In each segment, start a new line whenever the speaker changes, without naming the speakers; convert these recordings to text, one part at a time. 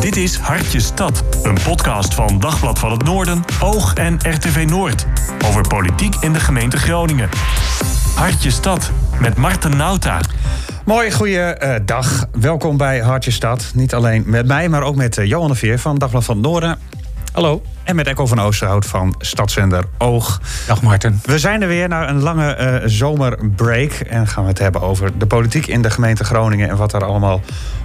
Dit is Hartje Stad, een podcast van Dagblad van het Noorden, Oog en RTV Noord. Over politiek in de gemeente Groningen. Hartje Stad met Marten Nauta.
Mooi, goeiedag. dag. Welkom bij Hartje Stad. Niet alleen met mij, maar ook met uh, Johan de Veer van Dagblad van het Noorden.
Hallo.
En met Echo van Oosterhout van Stadszender Oog.
Dag Marten.
We zijn er weer na een lange uh, zomerbreak. En gaan we het hebben over de politiek in de gemeente Groningen en wat er allemaal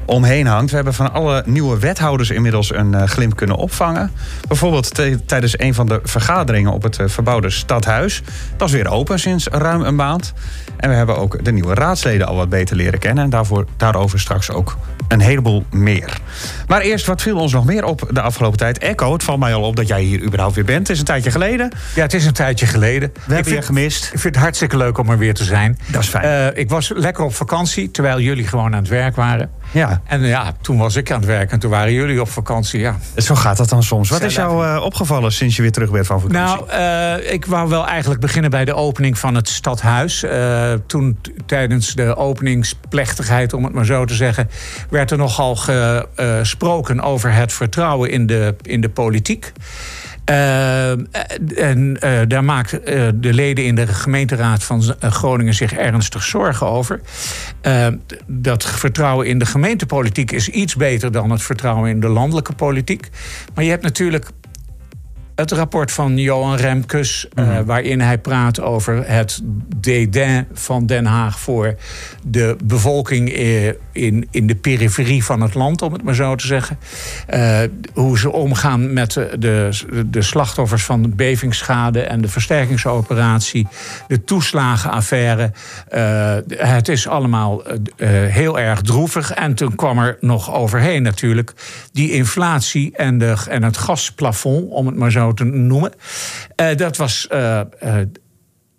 omheen hangt. We hebben van alle nieuwe wethouders inmiddels een uh, glimp kunnen opvangen. Bijvoorbeeld tijdens een van de vergaderingen op het uh, verbouwde stadhuis. Dat is weer open sinds ruim een maand. En we hebben ook de nieuwe raadsleden al wat beter leren kennen. En daarvoor, daarover straks ook een heleboel meer. Maar eerst, wat viel ons nog meer op de afgelopen tijd? Echo, het valt mij al op dat jij hier überhaupt weer bent. Het is een tijdje geleden.
Ja, het is een tijdje geleden.
We hebben je gemist.
Ik vind het hartstikke leuk om er weer te zijn.
Dat is fijn.
Uh, ik was lekker op vakantie, terwijl jullie gewoon aan het werk waren.
Ja.
En ja, toen was ik aan het werk en toen waren jullie op vakantie. Ja.
Zo gaat dat dan soms. Wat is jou uh, opgevallen sinds je weer terug bent van vakantie?
Nou, uh, ik wou wel eigenlijk beginnen bij de opening van het stadhuis. Uh, toen tijdens de openingsplechtigheid, om het maar zo te zeggen, werd er nogal gesproken over het vertrouwen in de, in de politiek. Uh, en uh, daar maakt uh, de leden in de gemeenteraad van Groningen zich ernstig zorgen over. dat vertrouwen in de gemeentepolitiek is iets beter dan het vertrouwen in de landelijke politiek. Maar je hebt natuurlijk het rapport van Johan Remkes, mm -hmm. uh, waarin hij praat over het dédain van Den Haag voor de bevolking in, in de periferie van het land, om het maar zo te zeggen. Uh, hoe ze omgaan met de, de, de, slachtoffers van de bevingsschade en de versterkingsoperatie, de toeslagenaffaire. Uh, het is allemaal heel erg droevig. En toen kwam er nog overheen natuurlijk die inflatie en, de, en het gasplafond, om het maar zo noemen. Uh, dat was. Uh, uh,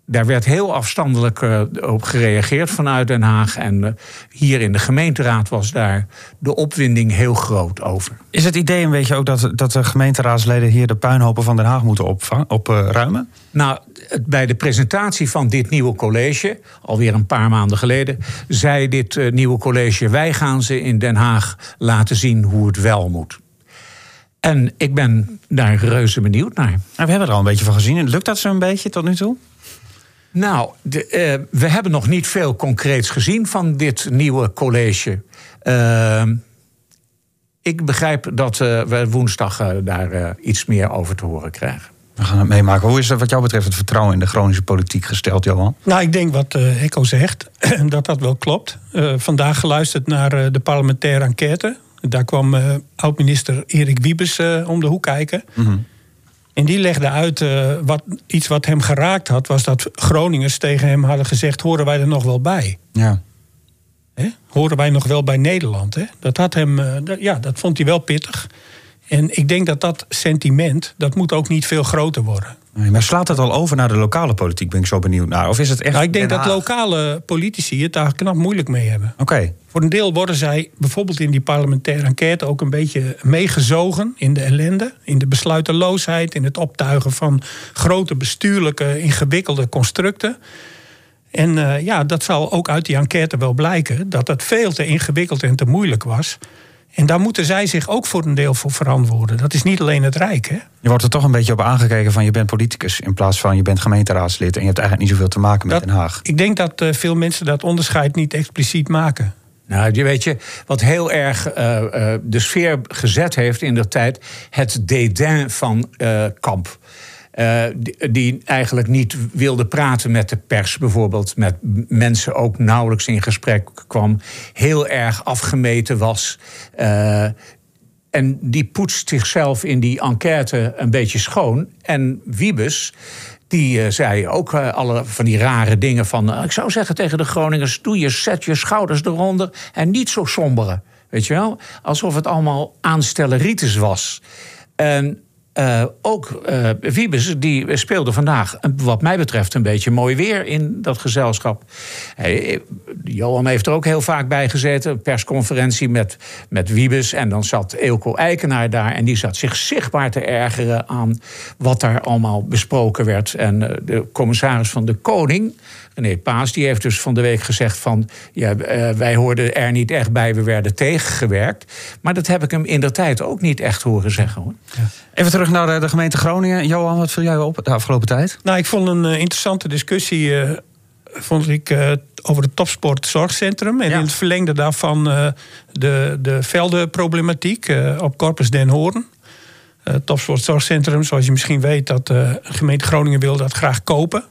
daar werd heel afstandelijk op gereageerd vanuit Den Haag. En hier in de gemeenteraad was daar de opwinding heel groot over.
Is het idee een beetje ook dat, dat de gemeenteraadsleden hier de puinhopen van Den Haag moeten opruimen?
nou, bij de presentatie van dit nieuwe college, alweer een paar maanden geleden, zei dit nieuwe college: wij gaan ze in Den Haag laten zien hoe het wel moet. En ik ben daar reuze benieuwd naar.
Nou, we hebben er al een beetje van gezien. Lukt dat zo een beetje tot nu toe?
Nou, de, uh, we hebben nog niet veel concreets gezien van dit nieuwe college. Uh, ik begrijp dat uh, we woensdag daar iets meer over te horen krijgen.
We gaan het meemaken. Hoe is wat jou betreft het vertrouwen in de Groningse politiek gesteld, Johan?
Nou, ik denk wat uh, Echo zegt, dat dat wel klopt. Uh, vandaag geluisterd naar uh, de parlementaire enquête. Daar kwam uh, oud-minister Erik Wiebes uh, om de hoek kijken. Mm -hmm. En die legde uit, uh, wat, iets wat hem geraakt had... was dat Groningers tegen hem hadden gezegd... horen wij er nog wel bij?
Ja.
Hè? Horen wij nog wel bij Nederland? Hè? Dat, had hem, dat, ja, dat vond hij wel pittig. En ik denk dat dat sentiment... dat moet ook niet veel groter worden.
Nee, maar slaat het al over naar de lokale politiek? Ben ik zo benieuwd naar. Of is het echt.
Nou, ik denk dat lokale politici het daar knap moeilijk mee hebben.
Oké. Okay.
Voor een deel worden zij bijvoorbeeld in die parlementaire enquête ook een beetje meegezogen in de ellende, in de besluiteloosheid, in het optuigen van grote bestuurlijke ingewikkelde constructen. En uh, ja, dat zal ook uit die enquête wel blijken dat dat veel te ingewikkeld en te moeilijk was. En daar moeten zij zich ook voor een deel voor verantwoorden. Dat is niet alleen het Rijk. Hè?
Je wordt er toch een beetje op aangekeken van je bent politicus... in plaats van je bent gemeenteraadslid... en je hebt eigenlijk niet zoveel te maken met
dat,
Den Haag.
Ik denk dat uh, veel mensen dat onderscheid niet expliciet maken.
Nou, je weet je, wat heel erg uh, uh, de sfeer gezet heeft in de tijd... het dédain van Kamp. Uh, die, eigenlijk niet wilde praten met de pers, bijvoorbeeld met mensen ook nauwelijks in gesprek kwam, heel erg afgemeten was. Uh, en die poetst zichzelf in die enquête een beetje schoon. En Wiebes, die uh, zei ook alle van die rare dingen van... ik zou zeggen tegen de Groningers, doe je, zet je schouders eronder en niet zo sombere. Weet je wel? Alsof het allemaal aanstelleritis was. En uh, ook uh, Wiebes, die speelde vandaag, wat mij betreft, een beetje mooi weer in dat gezelschap. Hey, Johan heeft er ook heel vaak bij gezeten. Een persconferentie met, met Wiebes. En dan zat Eelco Eikenaar daar. En die zat zich zichtbaar te ergeren aan wat daar allemaal besproken werd. En de commissaris van de Koning. René Paas die heeft dus van de week gezegd van... Ja, uh, wij hoorden er niet echt bij, we werden tegengewerkt. Maar dat heb ik hem in de tijd ook niet echt horen zeggen. Hoor. Ja.
Even terug naar de, de, gemeente Groningen. Johan, wat viel jij op de afgelopen tijd?
Nou, ik vond een uh, interessante discussie... Uh, vond ik over het topsport zorgcentrum. En ja. in het verlengde daarvan de, de veldenproblematiek op Corpus Den Hoorn. Het topsport zorgcentrum, zoals je misschien weet... dat de gemeente Groningen wil dat graag kopen...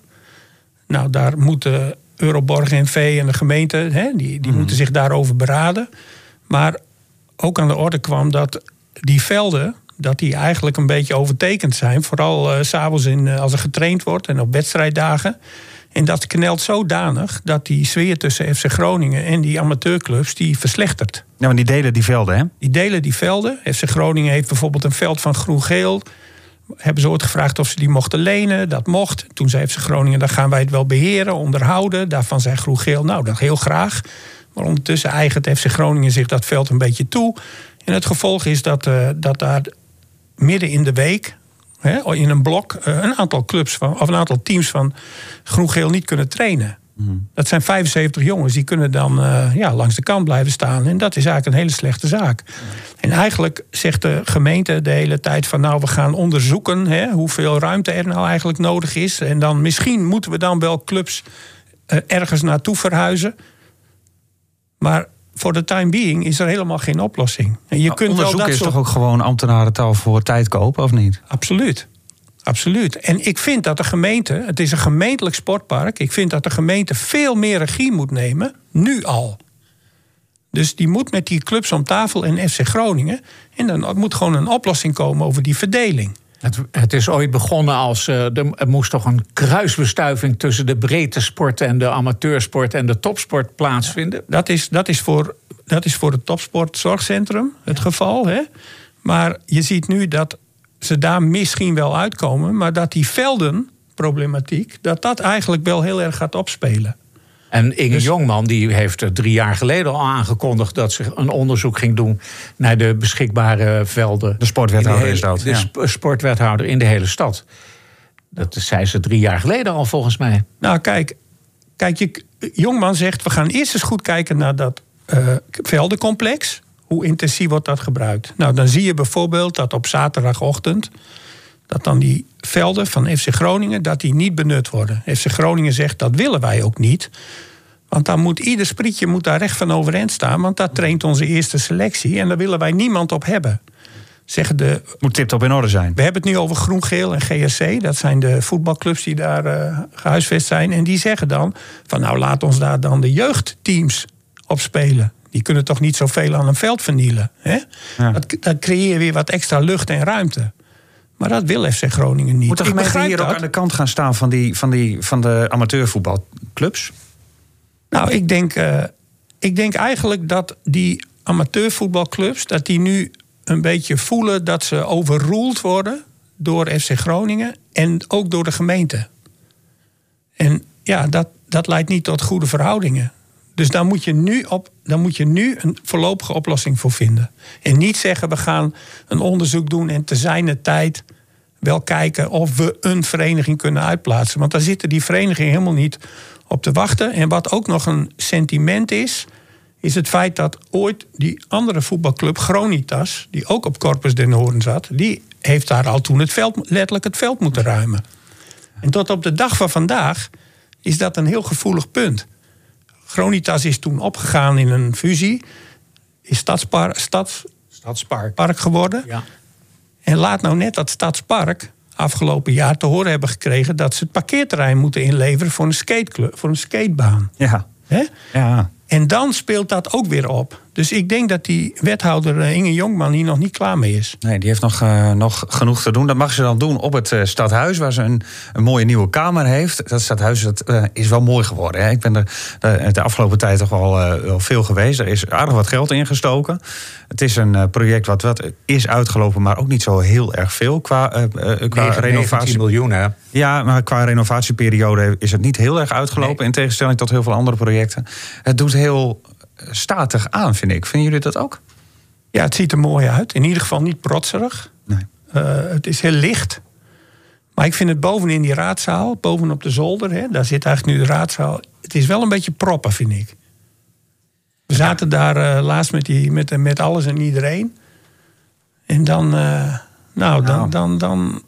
Nou, daar moeten Euroborg en V en de gemeente, hè, die, die mm. moeten zich daarover beraden. Maar ook aan de orde kwam dat die velden, dat die eigenlijk een beetje overtekend zijn. Vooral uh, s'avonds uh, als er getraind wordt en op wedstrijddagen. En dat knelt zodanig dat die sfeer tussen FC Groningen en die amateurclubs die verslechtert.
Ja, maar die delen die velden, hè?
Die delen die velden. FC Groningen heeft bijvoorbeeld een veld van groen-geel hebben ze ooit gevraagd of ze die mochten lenen. Dat mocht. Toen zei FC Groningen, dan gaan wij het wel beheren, onderhouden. Daarvan zei Groen-Geel, nou, dat heel graag. Maar ondertussen eigent FC Groningen zich dat veld een beetje toe. En het gevolg is dat, uh, dat daar midden in de week... Hè, in een blok uh, een aantal clubs van, of een aantal teams van Groen-Geel niet kunnen trainen. Dat zijn 75 jongens, die kunnen dan uh, ja, langs de kant blijven staan. En dat is eigenlijk een hele slechte zaak. En eigenlijk zegt de gemeente de hele tijd van... nou, we gaan onderzoeken hè, hoeveel ruimte er nou eigenlijk nodig is. En dan misschien moeten we dan wel clubs uh, ergens naartoe verhuizen. Maar voor de time being is er helemaal geen oplossing.
En je kunt onderzoek wel dat is soort... toch ook gewoon ambtenarentaal voor tijd kopen, of niet?
Absoluut. Absoluut. En ik vind dat de gemeente, het is een gemeentelijk sportpark, ik vind dat de gemeente veel meer regie moet nemen, nu al. Dus die moet met die clubs om tafel en FC Groningen. En dan moet gewoon een oplossing komen over die verdeling.
Het, het is ooit begonnen als. Uh, er moest toch een kruisbestuiving tussen de breedte sport en de amateursport en de topsport plaatsvinden?
Dat is, dat is, voor, dat is voor het topsportzorgcentrum het geval. Hè? Maar je ziet nu dat ze daar misschien wel uitkomen, maar dat die veldenproblematiek, dat dat eigenlijk wel heel erg gaat opspelen.
En Inge dus, Jongman die heeft drie jaar geleden al aangekondigd dat ze een onderzoek ging doen naar de beschikbare velden.
De sportwethouder is dat.
De sportwethouder in de hele stad. Dat zei ze drie jaar geleden al volgens mij.
Nou, kijk, kijk je, Jongman zegt: we gaan eerst eens goed kijken naar dat uh, veldencomplex hoe intensief wordt dat gebruikt? Nou, dan zie je bijvoorbeeld dat op zaterdagochtend dat dan die velden van FC Groningen dat die niet benut worden. FC Groningen zegt dat willen wij ook niet. Want dan moet ieder sprietje moet daar recht van overeind staan. Want dat traint onze eerste selectie. En daar willen wij niemand op hebben. Zeggen de,
moet tip-top in orde zijn.
We hebben het nu over Groen, Geel en GSC. Dat zijn de voetbalclubs die daar uh, gehuisvest zijn. En die zeggen dan: van nou laat ons daar dan de jeugdteams op spelen. Die kunnen toch niet zoveel aan een veld vernielen. Hè? Ja. Dat, dan creëer je weer wat extra lucht en ruimte. Maar dat wil FC Groningen niet.
Moet de gemeente hier dat. ook aan de kant gaan staan van, die, van, die, van de amateurvoetbalclubs?
Nou, ik denk, uh, ik denk eigenlijk dat die amateurvoetbalclubs... dat die nu een beetje voelen dat ze overroeld worden... door FC Groningen en ook door de gemeente. En ja, dat, dat leidt niet tot goede verhoudingen. Dus daar moet je nu, op, daar moet je nu een voorlopige oplossing voor vinden. En niet zeggen we gaan een onderzoek doen en te zijner tijd wel kijken of we een vereniging kunnen uitplaatsen. Want daar zitten die verenigingen helemaal niet op te wachten. En wat ook nog een sentiment is, is het feit dat ooit die andere voetbalclub Gronitas, die ook op Corpus den Hoorn zat, die heeft daar al toen het veld, letterlijk het veld moeten ruimen. En tot op de dag van vandaag is dat een heel gevoelig punt. Gronitas is toen opgegaan in een fusie. Is Stadspar, Stads,
Stadspark
park geworden. Ja. En laat nou net dat Stadspark afgelopen jaar te horen hebben gekregen... dat ze het parkeerterrein moeten inleveren voor een, skateclub, voor een skatebaan.
Ja.
He?
ja.
En dan speelt dat ook weer op. Dus ik denk dat die wethouder eh, Inge Jonkman hier nog niet klaar mee is.
Nee, die heeft nog, uh, nog genoeg te doen. Dat mag ze dan doen op het uh, stadhuis, waar ze een, een, mooie nieuwe kamer heeft. Dat stadhuis dat, uh, is wel mooi geworden. Hè? Ik ben er de afgelopen tijd toch wel, wel veel geweest. Er is aardig wat geld ingestoken. Het is een project wat, wat is uitgelopen, maar ook niet zo heel erg veel qua,
qua 9, renovatie. miljoen, hè?
Ja, maar qua renovatieperiode is het niet heel erg uitgelopen. Nee. In tegenstelling tot heel veel andere projecten. Het doet heel statig aan, vind ik. Vinden jullie dat ook?
Ja, het ziet er mooi uit. In ieder geval niet protserig. Nee. Uh, het is heel licht. Maar ik vind het bovenin die raadzaal, bovenop de zolder, hè, daar zit eigenlijk nu de raadzaal. Het is wel een beetje proppen, vind ik. We zaten daar uh, laatst met, die, met, met alles en iedereen. En dan, uh, nou, dan, nou. dan, dan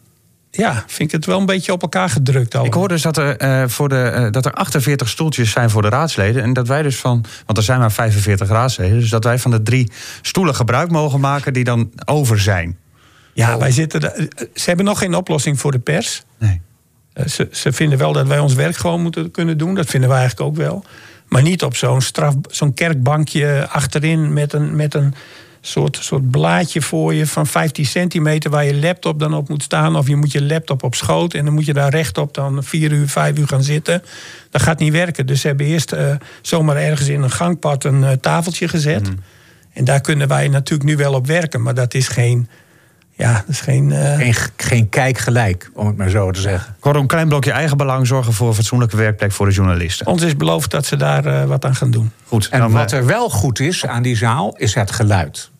ja, vind ik het wel een beetje op elkaar gedrukt. Allemaal.
Ik hoor dus dat er, uh, voor de, uh, dat er 48 stoeltjes zijn voor de raadsleden. En dat wij dus van, want er zijn maar 45 raadsleden. Dus dat wij van de drie stoelen gebruik mogen maken die dan over zijn.
Ja, wij zitten. De, ze hebben nog geen oplossing voor de pers. Nee. Uh, ze, ze vinden wel dat wij ons werk gewoon moeten kunnen doen. Dat vinden wij eigenlijk ook wel. Maar niet op zo'n straf, zo'n kerkbankje achterin met een. Met een soort, soort blaadje voor je van 15 centimeter waar je laptop dan op moet staan. Of je moet je laptop op schoot en dan moet je daar rechtop dan vier uur, vijf uur gaan zitten. Dat gaat niet werken. Dus ze hebben eerst uh, zomaar ergens in een gangpad een uh, tafeltje gezet. Mm. En daar kunnen wij natuurlijk nu wel op werken, maar dat is geen. Ja, dat is geen, uh...
geen, geen kijkgelijk, om het maar zo te zeggen.
Kortom, een klein blokje eigen belang zorgen voor een fatsoenlijke werkplek voor de journalisten.
Ons is beloofd dat ze daar wat aan gaan doen.
Goed. En wat er wel goed is aan die zaal, is het geluid.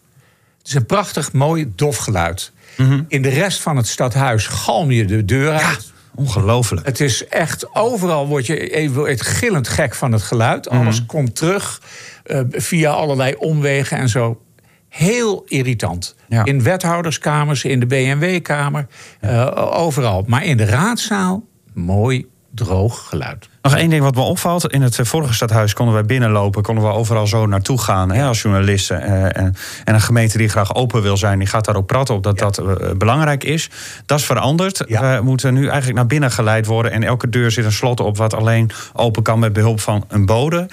Het is een prachtig, mooi, dof geluid. Mm In de rest van het stadhuis galm je de deur uit. Ja,
ongelooflijk.
Het is echt, overal word je even gillend gek van het geluid. Mm Alles komt terug uh, via allerlei omwegen en zo. Heel irritant. Ja. In wethouderskamers, in de BMW-kamer, uh, overal. Maar in de raadzaal, mooi, droog geluid.
Nog één ding wat me opvalt. In het vorige stadhuis konden wij binnenlopen, konden we overal zo naartoe gaan hè, als journalisten. Eh, en, en, een gemeente die graag open wil zijn, die gaat daarop praten op dat dat belangrijk is. Dat is veranderd. Ja. We moeten nu eigenlijk naar binnen geleid worden. En elke deur zit een slot op wat alleen open kan met behulp van een bode.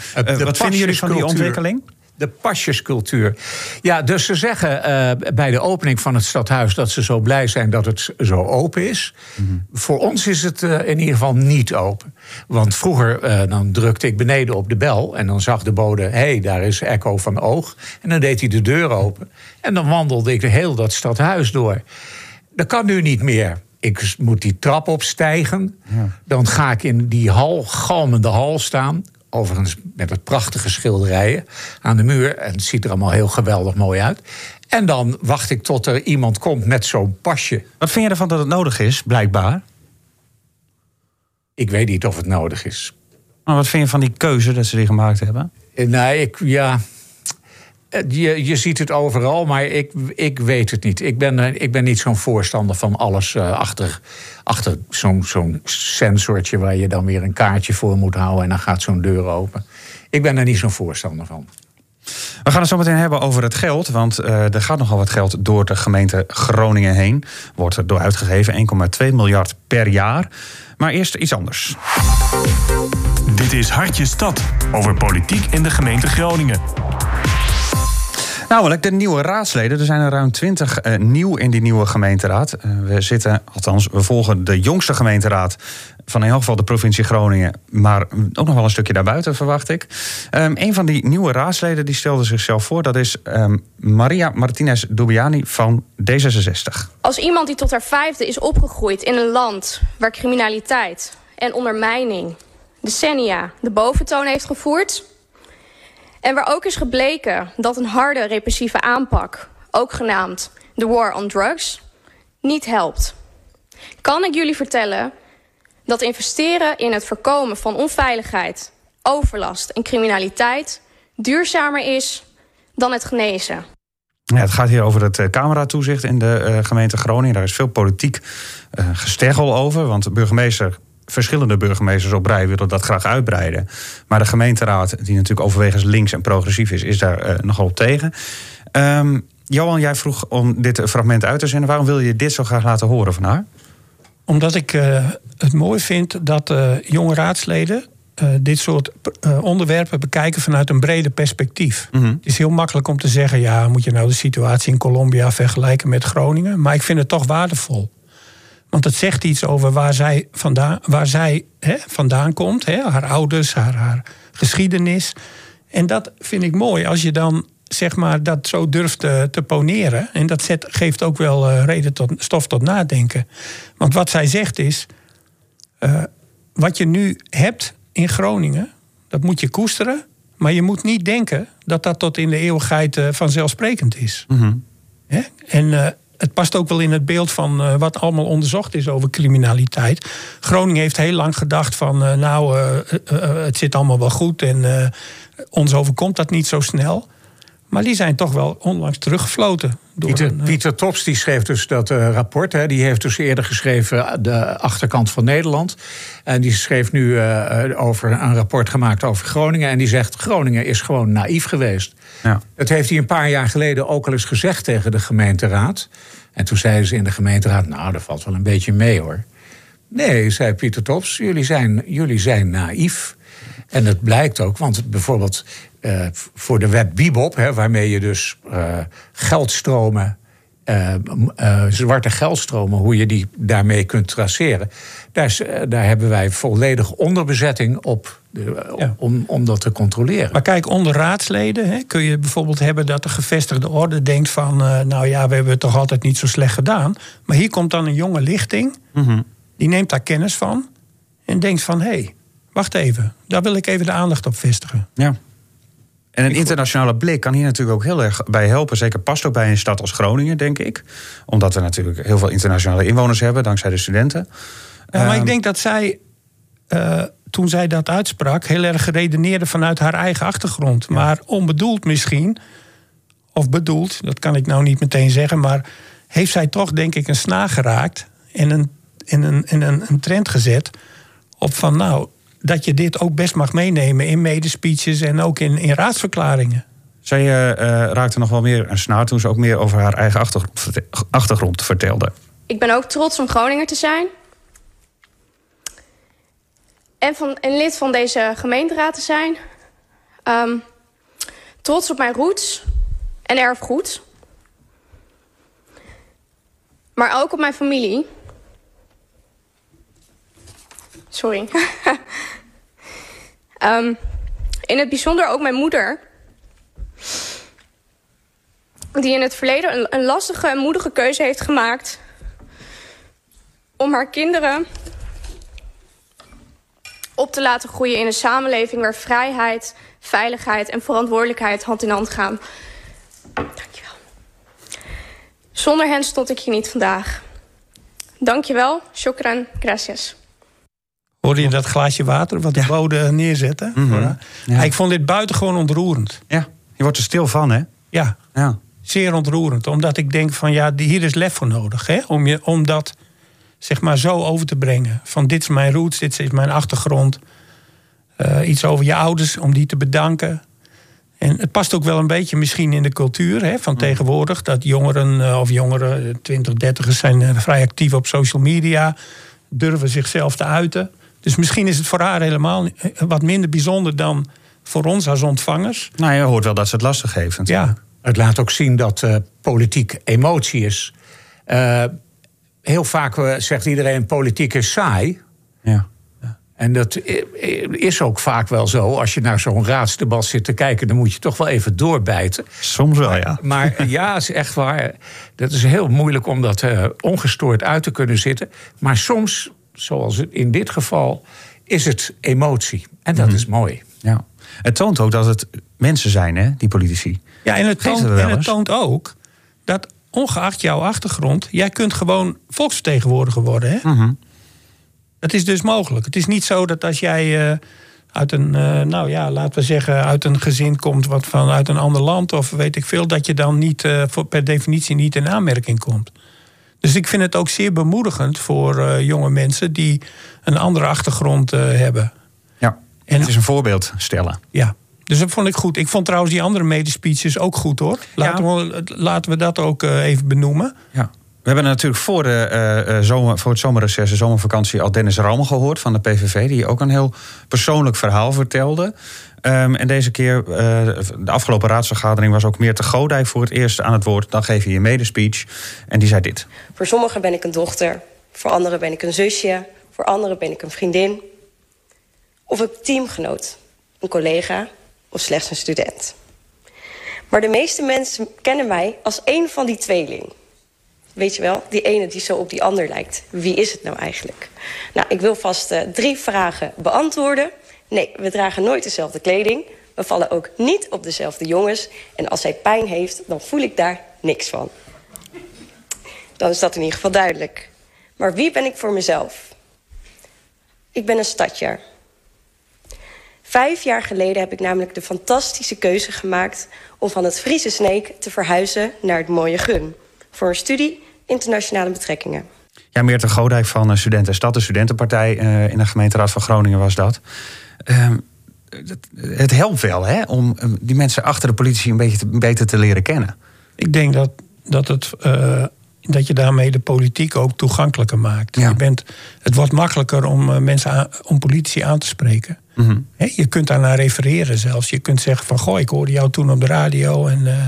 Wat vinden jullie van die ontwikkeling?
De pasjescultuur. Ja, dus ze zeggen uh, bij de opening van het stadhuis dat ze zo blij zijn dat het zo open is. Mm -hmm. Voor ons is het uh, in ieder geval niet open. Want vroeger uh, dan drukte ik beneden op de bel en dan zag de bode: hé, hey, daar is Echo van Oog. En dan deed hij de deur open. En dan wandelde ik heel dat stadhuis door. Dat kan nu niet meer. Ik moet die trap opstijgen. Ja. Dan ga ik in die hal, galmende hal staan. Overigens met het prachtige schilderijen aan de muur. En het ziet er allemaal heel geweldig mooi uit. En dan wacht ik tot er iemand komt met zo'n pasje.
Wat vind je ervan dat het nodig is, blijkbaar?
Ik weet niet of het nodig is.
Maar wat vind je van die keuze dat ze die gemaakt hebben?
Nee, ik, ja, eh, je, je ziet het overal, maar ik, ik weet het niet. Ik ben, ik ben niet zo'n voorstander van alles uh, achter, achter zo'n zo'n sensortje waar je dan weer een kaartje voor moet houden en dan gaat zo'n deur open. Ik ben er niet zo'n voorstander van.
We gaan het zo meteen hebben over het geld. Want uh, er gaat nogal wat geld door de gemeente Groningen heen. Wordt er door uitgegeven 1,2 miljard per jaar. Maar eerst iets anders.
Dit is Hartje Stad. Over politiek in de gemeente Groningen.
Nou, de nieuwe raadsleden. Er zijn er ruim twintig uh, nieuw in die nieuwe gemeenteraad. Uh, we zitten, althans, we volgen de jongste gemeenteraad van in elk geval de provincie Groningen, maar ook nog wel een stukje daarbuiten, verwacht ik. Um, een van die nieuwe raadsleden die stelde zichzelf voor, dat is um, Maria Martinez Dubiani van D66.
Als iemand die tot haar vijfde is opgegroeid in een land waar criminaliteit en ondermijning decennia de boventoon heeft gevoerd en waar ook is gebleken dat een harde repressieve aanpak, ook genaamd de War on Drugs, niet helpt. Kan ik jullie vertellen dat investeren in het voorkomen van onveiligheid, overlast en criminaliteit duurzamer is dan het genezen?
Het gaat hier over het uh, cameratoezicht in de uh, gemeente Groningen. Daar is veel politiek uh, gesteggel over. Want de burgemeester verschillende burgemeesters op rij willen dat graag uitbreiden. Maar de gemeenteraad, die natuurlijk overwegend links en progressief is, is daar uh, nogal op tegen. Um, Johan, jij vroeg om dit fragment uit te zenden. Waarom wil je dit zo graag laten horen van haar?
Omdat ik uh, het mooi vind dat uh, jonge raadsleden eh, dit soort eh, onderwerpen bekijken vanuit een breder perspectief.
Mhm.
Het is heel makkelijk om te zeggen: ja, moet je nou de situatie in Colombia vergelijken met Groningen? Maar ik vind het toch waardevol. Want het zegt iets over waar zij vandaan, waar zij, hè, vandaan komt, hè, haar ouders, haar, haar geschiedenis. En dat vind ik mooi als je dan zeg maar, dat zo durft te, te poneren. En dat zet, geeft ook wel eh, reden tot stof tot nadenken. Want wat zij zegt is: eh, wat je nu hebt in Groningen, dat moet je koesteren. Maar je moet niet denken dat dat tot in de eeuwigheid eh, vanzelfsprekend is. Hè? En het past ook wel in het beeld van eh, wat allemaal onderzocht is over criminaliteit. Groningen heeft heel lang gedacht van, eh, nou, eh, het zit allemaal wel goed en ons overkomt dat niet zo snel. Maar die zijn toch wel onlangs teruggefloten. Door
Pieter,
een, eh,
Pieter Tops die schreef dus dat eh, rapport. Hè, die heeft dus eerder geschreven eh, de achterkant van Nederland. En die schreef nu over een rapport gemaakt over Groningen. En die zegt: Groningen is gewoon naïef geweest.
Ja.
Dat heeft hij een paar jaar geleden ook al eens gezegd tegen de gemeenteraad. En toen zeiden ze in de gemeenteraad: Nou, dat valt wel een beetje mee hoor. Nee, zei Pieter Tops, jullie zijn, jullie zijn naïef. En dat blijkt ook, want bijvoorbeeld eh, voor de wet Bibop, hè, waarmee je dus eh, geldstromen, eh, eh, zwarte geldstromen, hoe je die daarmee kunt traceren, daar, is, daar hebben wij volledig onderbezetting op,
Ja.
om, om dat te controleren.
Maar kijk, onder raadsleden hè, kun je bijvoorbeeld hebben dat de gevestigde orde denkt van, eh, nou ja, we hebben het toch altijd niet zo slecht gedaan. Maar hier komt dan een jonge lichting, die neemt daar kennis van en denkt van, hé, hey, wacht even, daar wil ik even de aandacht op vestigen.
Ja. En een internationale blik kan hier natuurlijk ook heel erg bij helpen. Zeker past ook bij een stad als Groningen, denk ik. Omdat we natuurlijk heel veel internationale inwoners hebben, dankzij de studenten.
Ja, maar
Ehm,
ik denk dat zij, eh, toen zij dat uitsprak, heel erg redeneerde vanuit haar eigen achtergrond. Maar onbedoeld misschien, of bedoeld, dat kan ik nou niet meteen zeggen, maar heeft zij toch, denk ik, een snaar geraakt en een, en een, en een, een trend gezet op van nou. Dat je dit ook best mag meenemen in medespeeches en ook in, in raadsverklaringen.
Zij eh, eh, raakte nog wel meer een snaar toen ze ook meer over haar eigen achtergrond, verte- achtergrond vertelde.
Ik ben ook trots om Groninger te zijn. En, van, en lid van deze gemeenteraad te zijn. Ehm, trots op mijn roots en erfgoed. Maar ook op mijn familie. Sorry. Ehm, in het bijzonder ook mijn moeder. Die in het verleden een, een lastige en moedige keuze heeft gemaakt om haar kinderen op te laten groeien in een samenleving waar vrijheid, veiligheid en verantwoordelijkheid hand in hand gaan. Dankjewel. Zonder hen stond ik hier niet vandaag. Dankjewel, shukran, gracias.
Hoorde je dat glaasje water wat de bode neerzette? haar?
Ja.
Ik vond dit buitengewoon ontroerend.
Ja, je wordt er stil van, hè?
Ja,
Ja.
zeer ontroerend. Omdat ik denk van ja, hier is lef voor nodig. Hè? Om, je, om dat zeg maar zo over te brengen. Van dit is mijn roots, dit is mijn achtergrond. Eh, iets over je ouders, om die te bedanken. En het past ook wel een beetje misschien in de cultuur hè, van tegenwoordig. Dat jongeren eh, of jongeren, 20, 30ers zijn eh, vrij actief op social media. Durven zichzelf te uiten. Dus misschien is het voor haar helemaal eh, wat minder bijzonder dan voor ons als ontvangers.
Nou, je hoort wel dat ze het lastig heeft. natuurlijk.
Ja,
Het laat ook zien dat eh, politiek emotie is. Eh, heel vaak zegt iedereen: politiek is saai.
Ja.
En dat is ook vaak wel zo. Als je naar zo'n raadsdebat zit te kijken, dan moet je toch wel even doorbijten.
Soms wel, ja.
Maar ja, is echt waar. Dat is heel moeilijk om dat eh, ongestoord uit te kunnen zitten. Maar soms, zoals in dit geval, is het emotie. En dat is mooi.
ja. Het toont ook dat het mensen zijn, hè, die politici.
Ja, en het, toont, en het toont ook dat ongeacht jouw achtergrond, jij kunt gewoon volksvertegenwoordiger worden. Hè?
Mhm.
Dat is dus mogelijk. Het is niet zo dat als jij eh, uit een, eh, nou ja, laten we zeggen, uit een gezin komt wat vanuit een ander land of weet ik veel, dat je dan niet eh, voor, per definitie niet in aanmerking komt. Dus ik vind het ook zeer bemoedigend voor eh, jonge mensen die een andere achtergrond eh, hebben.
Ja.
En-
het is een voorbeeld stellen.
Ja, dus dat vond ik goed. Ik vond trouwens die andere medespeeches ook goed hoor. Laten, we, laten we dat ook eh, even benoemen.
Ja. We hebben natuurlijk voor, de, zomer, voor het zomerreces, de zomervakantie, al Dennis Ram gehoord van de PVV. Die ook een heel persoonlijk verhaal vertelde. Ehm, en deze keer, de afgelopen raadsvergadering, was ook meer te Godij voor het eerst aan het woord. Dan geef je je medespeech. En die zei dit.
Voor sommigen ben ik een dochter. Voor anderen ben ik een zusje. Voor anderen ben ik een vriendin. Of een teamgenoot. Een collega. Of slechts een student. Maar de meeste mensen kennen mij als één van die tweeling. Weet je wel, die ene die zo op die ander lijkt. Wie is het nou eigenlijk? Nou, ik wil vast uh, drie vragen beantwoorden. Nee, we dragen nooit dezelfde kleding. We vallen ook niet op dezelfde jongens. En als hij pijn heeft, dan voel ik daar niks van. Dan is dat in ieder geval duidelijk. Maar wie ben ik voor mezelf? Ik ben een stadjaar. Vijf jaar geleden heb ik namelijk de fantastische keuze gemaakt... om van het Friese Sneek te verhuizen naar het mooie Gun... voor een studie internationale betrekkingen.
Ja, Meerte Godijk van eh, Studenten Stad, de studentenpartij uh, in de gemeenteraad van Groningen was dat. Uh, het helpt wel hè, om eh, die mensen achter de politici een beetje te, beter te leren kennen.
Ik denk dat, dat het dat je daarmee de politiek ook toegankelijker maakt. Je bent, het wordt makkelijker om uh, mensen om politici aan te spreken. Mhm. je kunt daar naar refereren zelfs. Je kunt zeggen van goh, ik hoorde jou toen op de radio en uh,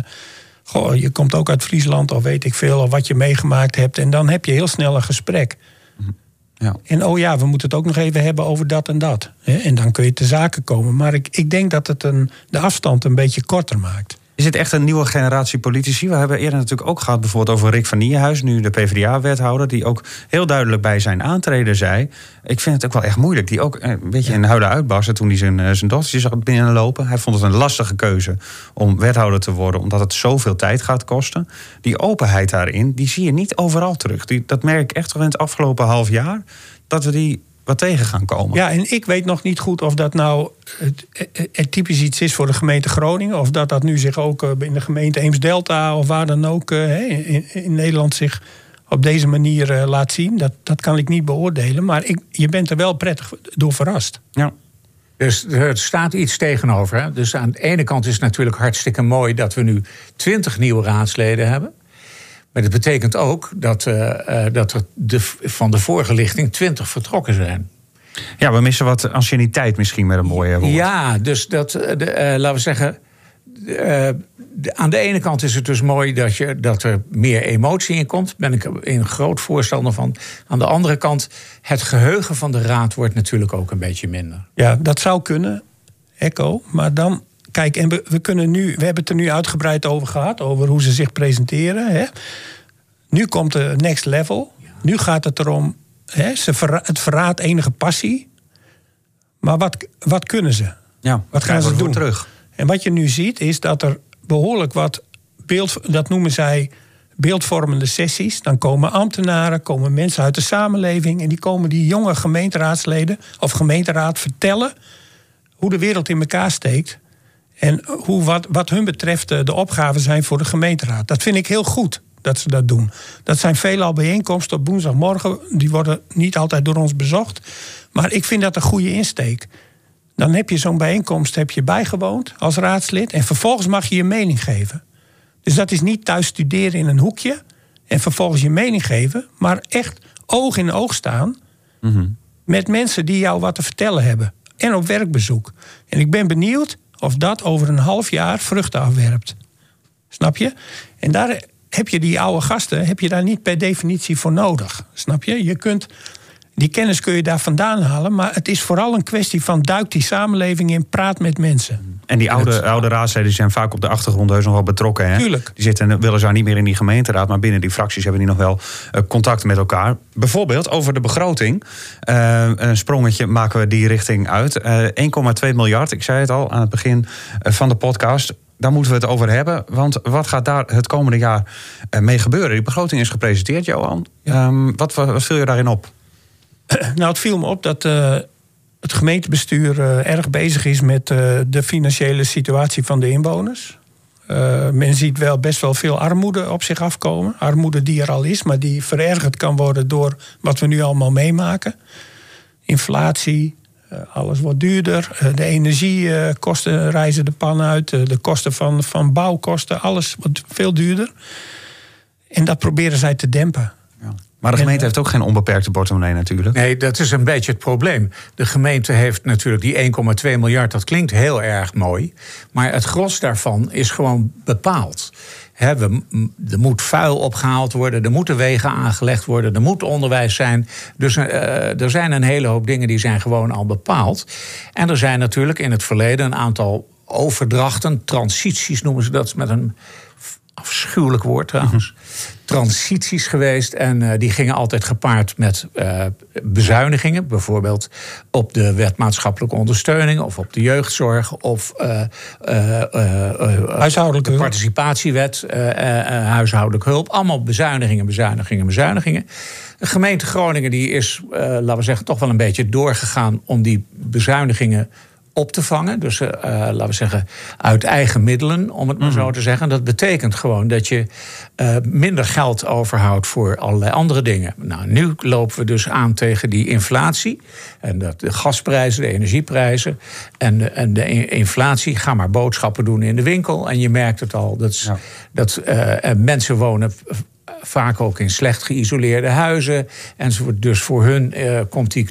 goh, je komt ook uit Friesland of weet ik veel, of wat je meegemaakt hebt. En dan heb je heel snel een gesprek. Mhm. Ja. En oh ja, we moeten het ook nog even hebben over dat en dat. En dan kun je te zaken komen. Maar ik, ik denk dat het een, de afstand een beetje korter maakt.
Is het echt een nieuwe generatie politici? We hebben eerder natuurlijk ook gehad bijvoorbeeld over Rick van Nierhuis, nu de PvdA-wethouder, die ook heel duidelijk bij zijn aantreden zei: Ik vind het ook wel echt moeilijk. Die ook een beetje in huilen uitbarsten toen hij zijn, eh, zijn dochtertje zag binnenlopen. Hij vond het een lastige keuze om wethouder te worden, omdat het zoveel tijd gaat kosten. Die openheid daarin, die zie je niet overal terug. Die, dat merk ik echt wel in het afgelopen half jaar. Dat we die wat tegen gaan komen.
Ja, en ik weet nog niet goed of dat nou het, het, typisch iets is voor de gemeente Groningen. Of dat dat nu zich ook eh, in de gemeente Eems-Delta of waar dan ook eh, in, in Nederland zich op deze manier eh, laat zien. Dat, dat kan ik niet beoordelen. Maar ik, je bent er wel prettig door verrast.
Ja. Dus er staat iets tegenover. Hè? Dus aan de ene kant is het natuurlijk hartstikke mooi dat we nu twintig nieuwe raadsleden hebben. Maar dat betekent ook dat, uh, dat er de, van de vorige lichting 20 vertrokken zijn.
Ja, we missen wat anciëniteit misschien met een mooie woord.
Ja, dus dat, de, uh, laten we zeggen. aan de ene kant is het dus mooi dat, je, dat er meer emotie in komt. Daar ben ik een groot voorstander van. Aan de andere kant, het geheugen van de raad wordt natuurlijk ook een beetje minder.
Ja, dat zou kunnen, Echo. Maar dan kijk, en we, we, kunnen nu, we hebben het er nu uitgebreid over gehad, over hoe ze zich presenteren. Hè. Nu komt de next level. Nu gaat het erom, hè, ze het verraadt enige passie. Maar wat, wat kunnen ze?
Ja,
wat gaan ze doen?
Terug.
En wat je nu ziet is dat er behoorlijk wat beeld, dat noemen zij beeldvormende sessies. Dan komen ambtenaren, komen mensen uit de samenleving en die komen die jonge gemeenteraadsleden of gemeenteraad vertellen hoe de wereld in elkaar steekt. En hoe, wat, wat hun betreft de opgaven zijn voor de gemeenteraad. Dat vind ik heel goed dat ze dat doen. Dat zijn veelal bijeenkomsten op woensdagmorgen. Die worden niet altijd door ons bezocht. Maar ik vind dat een goede insteek. Dan heb je zo'n bijeenkomst heb je bijgewoond als raadslid. En vervolgens mag je je mening geven. Dus dat is niet thuis studeren in een hoekje. En vervolgens je mening geven. Maar echt oog in oog staan. Mhm. Met mensen die jou wat te vertellen hebben. En op werkbezoek. En ik ben benieuwd of dat over een half jaar vruchten afwerpt. Snap je? En daar heb je die oude gasten heb je daar niet per definitie voor nodig. Snap je? Je kunt, die kennis kun je daar vandaan halen. Maar het is vooral een kwestie van duik die samenleving in, praat met mensen.
En die oude, oude raadsleden zijn vaak op de achtergrond heus nog wel betrokken. Hè?
Tuurlijk.
Die zitten weliswaar niet meer in die gemeenteraad, maar binnen die fracties hebben die nog wel uh, contact met elkaar. Bijvoorbeeld over de begroting. Uh, een sprongetje maken we die richting uit. Uh, eh, 1,2 miljard, ik zei het al aan het begin van de podcast daar moeten we het over hebben. Want wat gaat daar het komende jaar mee gebeuren? Die begroting is gepresenteerd, Johan. Um, wat, wat, viel je daarin op?
Nou, het viel me op dat het gemeentebestuur uh, erg bezig is met uh, de financiële situatie van de inwoners. Men ziet wel best wel veel armoede op zich afkomen. Armoede die er al is, maar die verergerd kan worden door wat we nu allemaal meemaken. Inflatie, alles wordt duurder. de energiekosten reizen de pan uit. de kosten van, van bouwkosten, alles wordt veel duurder. En dat proberen zij te dempen.
Maar de gemeente heeft ook geen onbeperkte portemonnee natuurlijk.
Nee, dat is een beetje het probleem. De gemeente heeft natuurlijk die 1,2 miljard, dat klinkt heel erg mooi. Maar het gros daarvan is gewoon bepaald. He, we, er moet vuil opgehaald worden, er moeten wegen aangelegd worden, er moet onderwijs zijn. Dus uh, er zijn een hele hoop dingen die zijn gewoon al bepaald. En er zijn natuurlijk in het verleden een aantal overdrachten, transities noemen ze dat met een afschuwelijk woord trouwens. Transities geweest en uh, die gingen altijd gepaard met uh, bezuinigingen. Bijvoorbeeld op de wet maatschappelijke ondersteuning of op de jeugdzorg of uh,
huishoudelijke
de participatiewet, huishoudelijke hulp. Allemaal bezuinigingen, bezuinigingen, bezuinigingen. De gemeente Groningen die is, laten we zeggen, toch wel een beetje doorgegaan om die bezuinigingen op te vangen. Dus uh, laten we zeggen, uit eigen middelen, om het maar zo mhm. te zeggen. Dat betekent gewoon dat je uh, minder geld overhoudt voor allerlei andere dingen. Nou, nu lopen we dus aan tegen die inflatie. En dat de gasprijzen, de energieprijzen en de, en de inflatie. Ga maar boodschappen doen in de winkel. En je merkt het al. Dat, ja. dat uh, mensen wonen vaak ook in slecht geïsoleerde huizen. Enzovoort. Dus voor hun komt die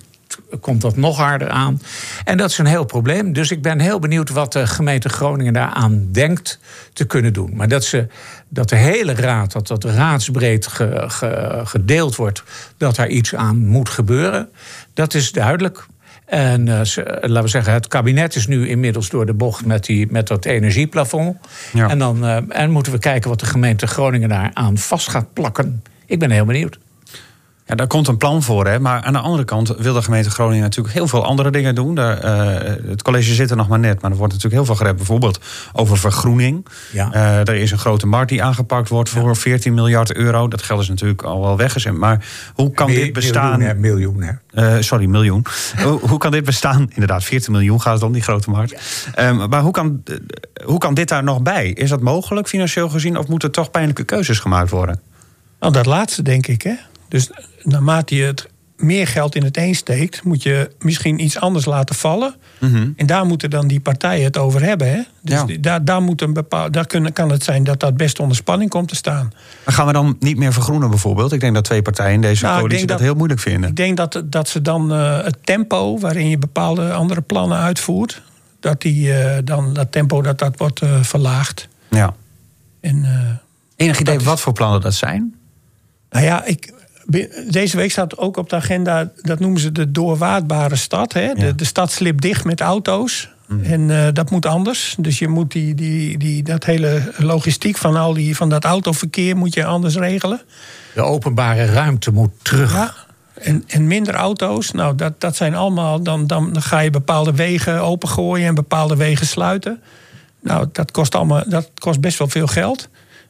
komt dat nog harder aan. En dat is een heel probleem. Dus ik ben heel benieuwd wat de gemeente Groningen daaraan denkt te kunnen doen. Maar dat, ze, dat de hele raad, dat dat raadsbreed gedeeld wordt, dat daar iets aan moet gebeuren, dat is duidelijk. En uh, laten we zeggen, het kabinet is nu inmiddels door de bocht met, die, met dat energieplafond. Ja. En dan uh, en moeten we kijken wat de gemeente Groningen daar aan vast gaat plakken. Ik ben heel benieuwd.
Ja, daar komt een plan voor. Hè? Maar aan de andere kant wil de gemeente Groningen natuurlijk heel veel andere dingen doen. Daar, uh, het college zit er nog maar net, maar er wordt natuurlijk heel veel gerept. Bijvoorbeeld over vergroening. Ja. Uh, er is een grote markt die aangepakt wordt voor ja. 14 miljard euro. Dat geld is natuurlijk al wel weggezet. Maar hoe kan dit bestaan?
Miljoen, hè? Miljoen,
hè? Uh, sorry, miljoen. hoe, hoe, kan dit bestaan? Inderdaad, 14 miljoen gaat het om, die grote markt. Ja. Um, maar hoe kan, hoe kan dit daar nog bij? Is dat mogelijk financieel gezien? Of moeten er toch pijnlijke keuzes gemaakt worden?
Nou, dat laatste denk ik, hè. Dus naarmate je het meer geld in het een steekt, moet je misschien iets anders laten vallen. Mm-hmm. En daar moeten dan die partijen het over hebben. Hè? Dus ja. daar, daar, moet een bepaald, daar kunnen, kan het zijn dat dat best onder spanning komt te staan.
Maar gaan we dan niet meer vergroenen bijvoorbeeld? Ik denk dat twee partijen in deze nou, coalitie dat, dat, heel moeilijk vinden.
Ik denk dat, dat ze dan uh, het tempo waarin je bepaalde andere plannen uitvoert, dat die, uh, dan dat tempo dat, dat wordt uh, verlaagd.
Ja. En, Enig idee wat voor plannen dat zijn?
Nou ja, ik, deze week staat ook op de agenda, dat noemen ze de doorwaardbare stad. Hè? De, de stad slipt dicht met auto's. Mm. En uh, dat moet anders. Dus je moet die, die, die, dat hele logistiek van, al die, van dat autoverkeer moet je anders regelen.
De openbare ruimte moet terug.
Ja, en, en minder auto's. Nou, dat, dat zijn allemaal. Dan, dan, dan ga je bepaalde wegen opengooien en bepaalde wegen sluiten. Nou, dat kost, allemaal, dat kost best wel veel geld.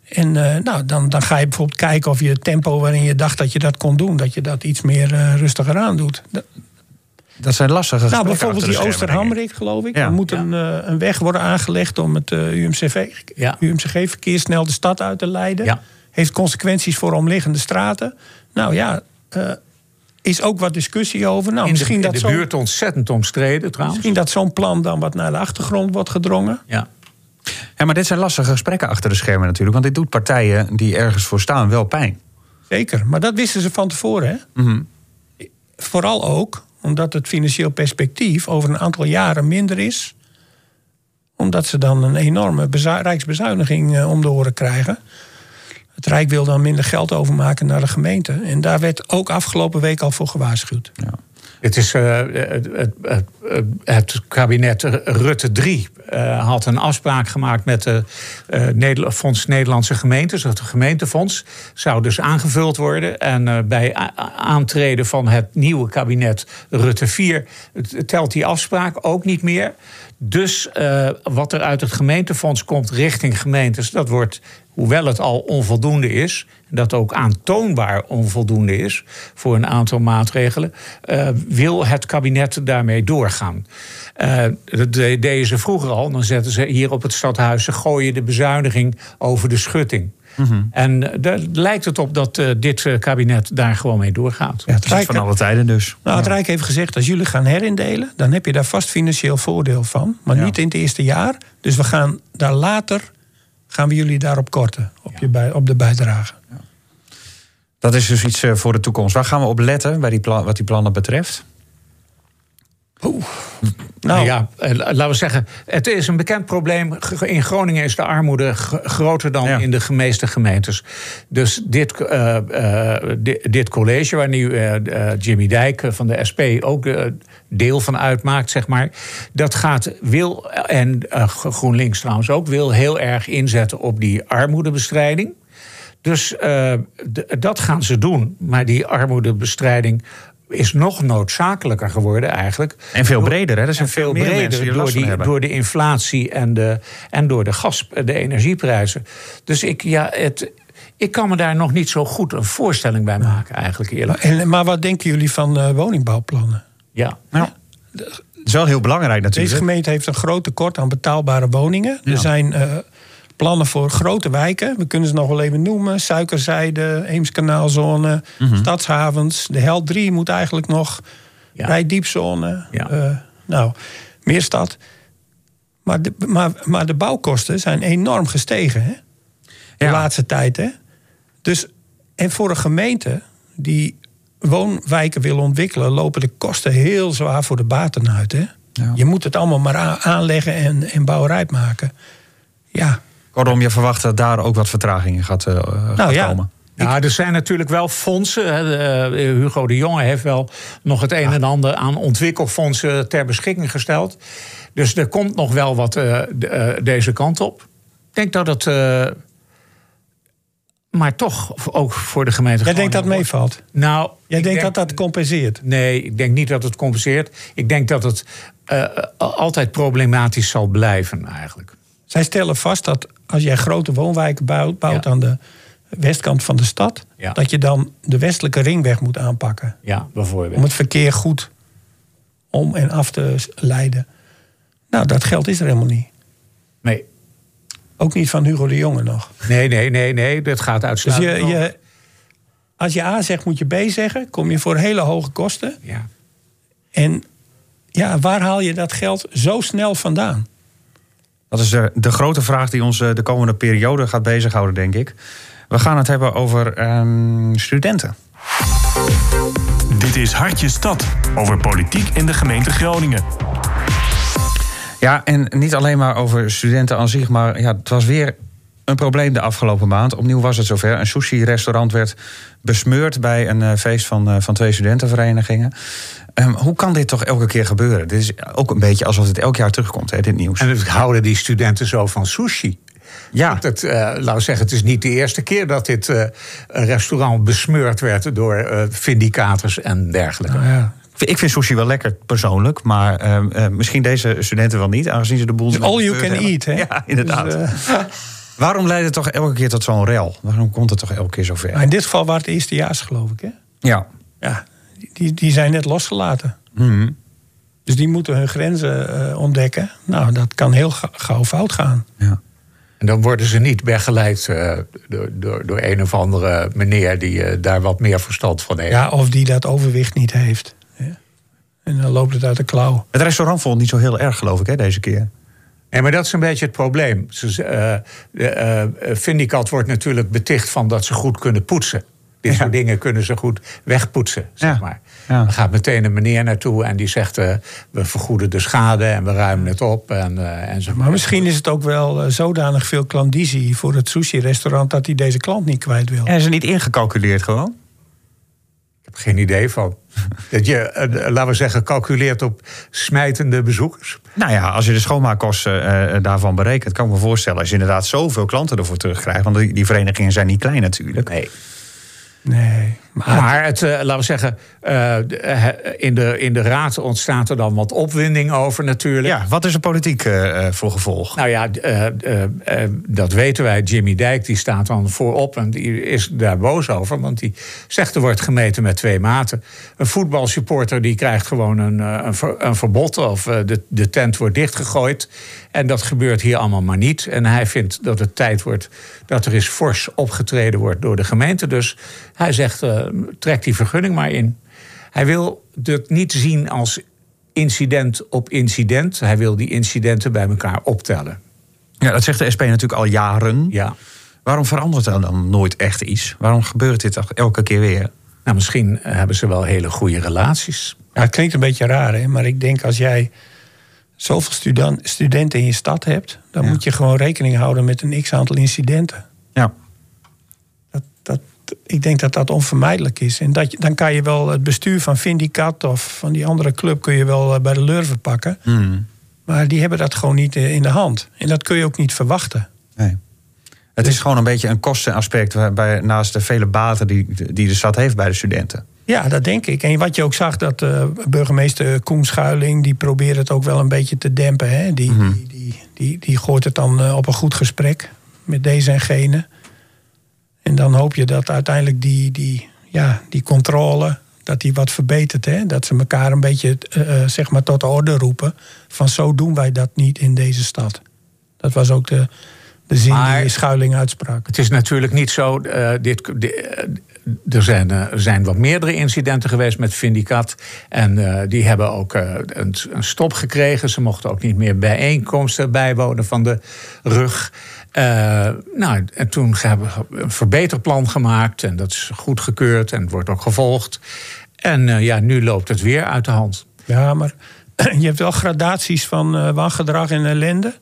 En uh, nou, dan, dan ga je bijvoorbeeld kijken of je het tempo waarin je dacht dat je dat kon doen, dat je dat iets meer uh, rustiger aan doet.
Dat zijn lastige
Nou, bijvoorbeeld die Oosterhamrik, geloof ik. Ja. Er moet een, uh, een weg worden aangelegd om het UMCV, ja. UMCG-verkeer snel de stad uit te leiden. Ja. Heeft consequenties voor omliggende straten. Nou ja, is ook wat discussie over. Nou,
in misschien de, in de buurt ontzettend omstreden trouwens.
Misschien dat zo'n plan dan wat naar de achtergrond wordt gedrongen.
Ja. Ja, maar dit zijn lastige gesprekken achter de schermen natuurlijk. Want dit doet partijen die ergens voor staan wel pijn.
Zeker, maar dat wisten ze van tevoren. Hè? Mm -hmm. Vooral ook omdat het financieel perspectief over een aantal jaren minder is. Omdat ze dan een enorme rijksbezuiniging eh, om de oren krijgen. Het Rijk wil dan minder geld overmaken naar de gemeente. En daar werd ook afgelopen week al voor gewaarschuwd. Ja.
Het, is, uh, het, kabinet Rutte 3 uh, had een afspraak gemaakt met het uh, Fonds Nederlandse Gemeentes. Het gemeentefonds zou dus aangevuld worden. En bij aantreden van het nieuwe kabinet Rutte 4 telt die afspraak ook niet meer. Dus wat er uit het gemeentefonds komt richting gemeentes, dat wordt hoewel het al onvoldoende is, dat ook aantoonbaar onvoldoende is voor een aantal maatregelen, uh, wil het kabinet daarmee doorgaan. Uh, dat deden ze vroeger al, dan zetten ze hier op het stadhuis, ze gooien de bezuiniging over de schutting. Mhm. En eh, daar lijkt het op dat uh, dit kabinet daar gewoon mee doorgaat.
Ja, het Rijk, van alle tijden dus.
Nou, het Rijk heeft gezegd, als jullie gaan herindelen... dan heb je daar vast financieel voordeel van. Maar ja. niet in het eerste jaar. Dus we gaan daar later gaan we jullie daarop korten, op, je bij, op de bijdrage. Ja.
Dat is dus iets eh, voor de toekomst. Waar gaan we op letten bij die plan, wat die plannen betreft?
Nou ja, eh, laten we zeggen, het is een bekend probleem. In Groningen is de armoede groter dan
Ja.
in de meeste gemeentes. Dus dit, eh, eh, di- dit college, waar nu Jimmy Dijk van de SP ook deel van uitmaakt, zeg maar. Dat gaat, wil, en GroenLinks trouwens ook, wil heel erg inzetten op die armoedebestrijding. Dus dat gaan ze doen. Maar die armoedebestrijding is nog noodzakelijker geworden eigenlijk.
En veel breder, hè? Er zijn veel meer mensen die er
door, die,
hebben.
door de inflatie en de, en door de gas, de energieprijzen. Dus ik, ja, het, ik kan me daar nog niet zo goed een voorstelling bij maken, eigenlijk eerlijk.
En, maar wat denken jullie van eh, woningbouwplannen?
Ja.
Nou, dat is wel heel belangrijk natuurlijk.
Deze gemeente heeft een groot tekort aan betaalbare woningen.
Ja.
Er zijn eh, plannen voor grote wijken. We kunnen ze nog wel even noemen. Suikerzijde, Eemskanaalzone,
Mhm.
Stadshavens. De Hel 3 moet eigenlijk nog.
Ja.
Rijdiepzone.
Ja.
eh, nou, Meerstad. Maar de, maar, maar de bouwkosten zijn enorm gestegen hè? de
Ja.
laatste tijd. Hè? Dus, en voor een gemeente die woonwijken wil ontwikkelen... lopen de kosten heel zwaar voor de baten uit. Hè?
Ja.
Je moet het allemaal maar aanleggen en, en bouwrijp maken. Ja,
Kortom, je verwacht dat daar ook wat vertraging in gaat, eh, gaat
Nou ja.
komen.
Ja, er zijn natuurlijk wel fondsen. eh, Hugo de Jonge heeft wel nog het een en ander aan ontwikkelfondsen ter beschikking gesteld. Dus er komt nog wel wat eh, de- eh, deze kant op. Ik denk dat het. eh, maar toch ook voor de gemeente.
jij denkt dat meevalt.
Nou,
Jij
ik
denkt
denk-
dat dat compenseert.
Nee, ik denk niet dat het compenseert. Ik denk dat het eh, altijd problematisch zal blijven, eigenlijk.
Zij stellen vast dat als jij grote woonwijken bouwt, bouwt
Ja.
aan de westkant van de stad...
Ja.
dat je dan de westelijke ringweg moet aanpakken.
Ja, bijvoorbeeld.
Om het verkeer goed om en af te leiden. Nou, dat geld is er helemaal niet.
Nee.
Ook niet van Hugo de Jonge nog.
nee, nee, nee, nee. Dat gaat
Dus
uitsluitend.
je,
over-
je, als je A zegt, moet je B zeggen. Kom je voor hele hoge kosten.
Ja.
En ja, waar haal je dat geld zo snel vandaan?
Dat is de, de grote vraag die ons eh, de komende periode gaat bezighouden, denk ik. We gaan het hebben over ehm, studenten.
Dit is Hartje Stad over politiek in de gemeente Groningen.
Ja, en niet alleen maar over studenten aan zich, maar ja, het was weer een probleem de afgelopen maand. Opnieuw was het zover. Een sushi-restaurant werd besmeurd bij een eh, feest van, eh, van twee studentenverenigingen. Ehm, hoe kan dit toch elke keer gebeuren? Dit is ook een beetje alsof het elk jaar terugkomt, hè, dit nieuws.
En het houden die studenten zo van sushi.
Ja,
Dat, eh laten we zeggen, het is niet de eerste keer dat dit eh, restaurant besmeurd werd door eh vindicators en dergelijke.
Ja.
ik vind sushi wel lekker persoonlijk, maar ehm, eh, misschien deze studenten wel niet, aangezien ze de boel.
Dus all you can
hebben.
eat, hè?
Ja, inderdaad.
Dus,
Waarom leidt het toch elke keer tot zo'n rel? Waarom komt het toch elke keer zover?
maar in dit geval waren het eerstejaars, geloof ik. Hè?
Ja.
Ja, die, die zijn net losgelaten.
Mhm.
Dus die moeten hun grenzen eh, ontdekken. Nou, dat kan heel ga- gauw fout gaan.
ja.
En dan worden ze niet weggeleid eh, door, door, door een of andere meneer die eh, daar wat meer verstand van heeft.
Ja, of die dat overwicht niet heeft. hè. En dan loopt het uit de klauw.
Het restaurant vond het niet zo heel erg, geloof ik, hè, deze keer.
Nee, maar dat is een beetje het probleem. Ze, eh, eh, Vindicat wordt natuurlijk beticht van dat ze goed kunnen poetsen. Dit
Ja.
soort dingen kunnen ze goed wegpoetsen, zeg
Ja.
maar.
Ja.
Dan gaat meteen een meneer naartoe en die zegt... eh, we vergoeden de schade en we ruimen het op. En, eh, enzovoort.
Maar misschien is het ook wel zodanig veel klandizie voor het sushi-restaurant... dat hij deze klant niet kwijt wil.
En is er niet ingecalculeerd gewoon?
Ik heb geen idee van. Dat je, eh, laten we zeggen, calculeert op smijtende bezoekers.
Nou ja, als je de schoonmaakkosten eh, daarvan berekent, kan ik me voorstellen als je inderdaad zoveel klanten ervoor terugkrijgt. Want die, die verenigingen zijn niet klein natuurlijk.
Nee.
Nee. Maar,
Maar het, eh, laten we zeggen, eh, eh, in, de, in de raad ontstaat er dan wat opwinding over natuurlijk.
Ja, wat is er politiek voor gevolg?
Nou ja, dat weten wij. Jimmy Dijk die staat dan voorop en die is daar boos over. Want die zegt er wordt gemeten met twee maten. Een voetbalsupporter die krijgt gewoon een, een, ver- een verbod. Of de, de tent wordt dichtgegooid. En dat gebeurt hier allemaal maar niet. En hij vindt dat het tijd wordt dat er eens fors opgetreden wordt door de gemeente. Dus hij zegt, eh, trek die vergunning maar in. Hij wil het niet zien als incident op incident. Hij wil die incidenten bij elkaar optellen.
Ja, dat zegt de SP natuurlijk al jaren.
Ja.
Waarom verandert er dan nooit echt iets? Waarom gebeurt dit elke keer weer?
Nou, misschien hebben ze wel hele goede relaties.
Ja, het klinkt een beetje raar, hè? maar ik denk als jij zoveel studenten in je stad hebt, dan moet je gewoon rekening houden met een x aantal incidenten.
Ja.
Dat, dat, ik denk dat dat onvermijdelijk is. En dat, dan kan je wel het bestuur van Vindicat of van die andere club kun je wel eh, bij de lurven pakken.
Hmm.
Maar die hebben dat gewoon niet eh, in de hand. En dat kun je ook niet verwachten.
Nee. Het is gewoon een beetje een kostenaspect waarbij, naast de vele baten die, die de stad heeft bij de studenten.
Ja, dat denk ik. En wat je ook zag, dat uh, burgemeester Koen Schuiling... die probeert het ook wel een beetje te dempen. Hè? Die,
Mhm.
die, die, die, die gooit het dan eh, op een goed gesprek met deze en gene. En dan hoop je dat uiteindelijk die, die, ja, die controle... dat die wat verbetert. Hè? Dat ze elkaar een beetje eh, eh, zeg maar tot de orde roepen... van zo doen wij dat niet in deze stad. Dat was ook de, de zin
Maar-
die Schuiling uitsprak.
Het is natuurlijk niet zo. eh, dit, di- eh, er, zijn, eh, er zijn wat meerdere incidenten geweest met Vindicat. En eh, die hebben ook eh, een, een stop gekregen. Ze mochten ook niet meer bijeenkomsten bijwonen van de rug. Nou, en toen hebben we een verbeterplan gemaakt. En dat is goedgekeurd en wordt ook gevolgd. En ja, nu loopt het weer uit de hand.
Ja, maar je hebt wel gradaties van wangedrag en ellende.